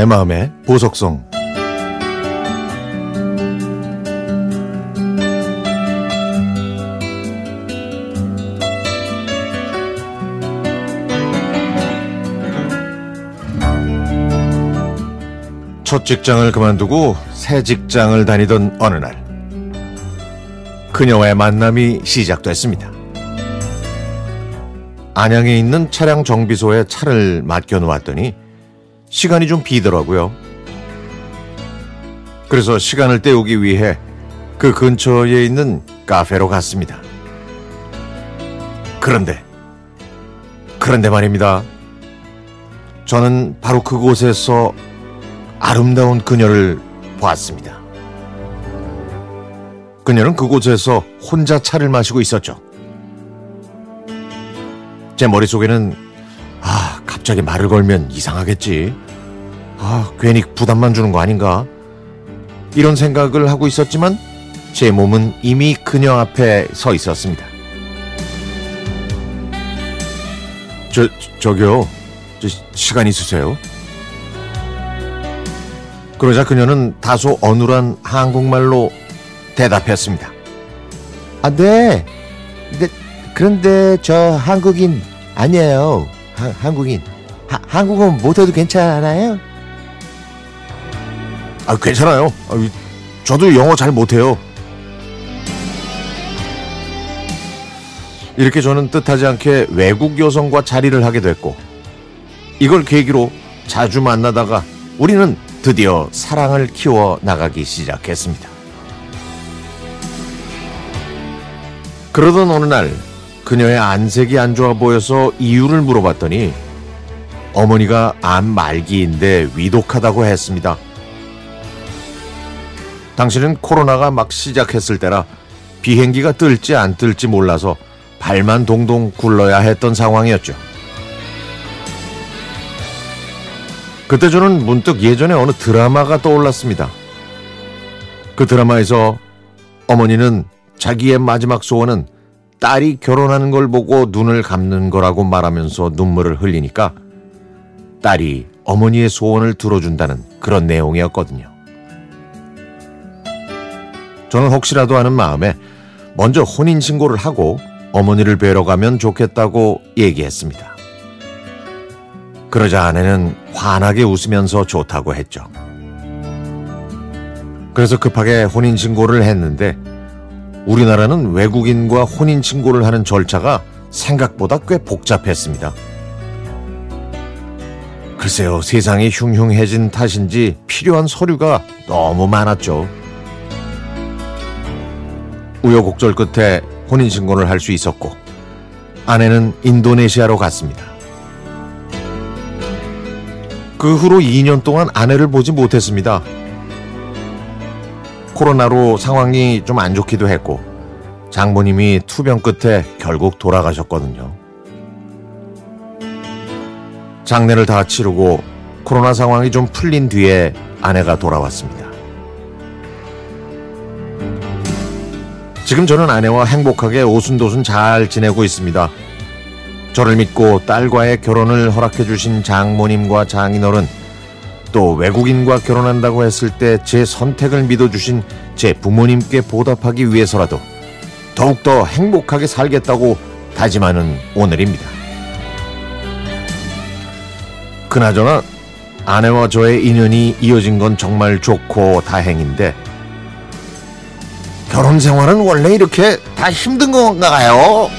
내 마음의 보석성 첫 직장을 그만두고 새 직장을 다니던 어느 날 그녀와의 만남이 시작됐습니다. 안양에 있는 차량 정비소에 차를 맡겨 놓았더니 시간이 좀 비더라고요. 그래서 시간을 때우기 위해 그 근처에 있는 카페로 갔습니다. 그런데, 그런데 말입니다. 저는 바로 그곳에서 아름다운 그녀를 보았습니다. 그녀는 그곳에서 혼자 차를 마시고 있었죠. 제 머릿속에는 아, 갑자기 말을 걸면 이상하겠지. 아, 괜히 부담만 주는 거 아닌가? 이런 생각을 하고 있었지만 제 몸은 이미 그녀 앞에 서 있었습니다. 저, 저기요. 저, 시간 있으세요? 그러자 그녀는 다소 어눌한 한국말로 대답했습니다. 아, 네. 네. 그런데 저 한국인 아니에요. 하, 한국인. 하, 한국어 못해도 괜찮아요? 아, 괜찮아요. 아, 저도 영어 잘 못해요. 이렇게 저는 뜻하지 않게 외국 여성과 자리를 하게 됐고, 이걸 계기로 자주 만나다가 우리는 드디어 사랑을 키워 나가기 시작했습니다. 그러던 어느 날 그녀의 안색이 안 좋아 보여서 이유를 물어봤더니 어머니가 암 말기인데 위독하다고 했습니다. 당신은 코로나가 막 시작했을 때라 비행기가 뜰지 안 뜰지 몰라서 발만 동동 굴러야 했던 상황이었죠. 그때 저는 문득 예전에 어느 드라마가 떠올랐습니다. 그 드라마에서 어머니는 자기의 마지막 소원은 딸이 결혼하는 걸 보고 눈을 감는 거라고 말하면서 눈물을 흘리니까 딸이 어머니의 소원을 들어준다는 그런 내용이었거든요. 저는 혹시라도 하는 마음에 먼저 혼인신고를 하고 어머니를 뵈러 가면 좋겠다고 얘기했습니다. 그러자 아내는 환하게 웃으면서 좋다고 했죠. 그래서 급하게 혼인신고를 했는데 우리나라는 외국인과 혼인 신고를 하는 절차가 생각보다 꽤 복잡했습니다. 글쎄요, 세상이 흉흉해진 탓인지 필요한 서류가 너무 많았죠. 우여곡절 끝에 혼인신고를 할 수 있었고, 아내는 인도네시아로 갔습니다. 그 후로 2년 동안 아내를 보지 못했습니다. 코로나로 상황이 좀 안 좋기도 했고 장모님이 투병 끝에 결국 돌아가셨거든요. 장례를 다 치르고 코로나 상황이 좀 풀린 뒤에 아내가 돌아왔습니다. 지금 저는 아내와 행복하게 오순도순 잘 지내고 있습니다. 저를 믿고 딸과의 결혼을 허락해 주신 장모님과 장인어른 또 외국인과 결혼한다고 했을 때 제 선택을 믿어주신 제 부모님께 보답하기 위해서라도 더욱더 행복하게 살겠다고 다짐하는 오늘입니다. 그나저나 아내와 저의 인연이 이어진 건 정말 좋고 다행인데 결혼 생활은 원래 이렇게 다 힘든 건가요?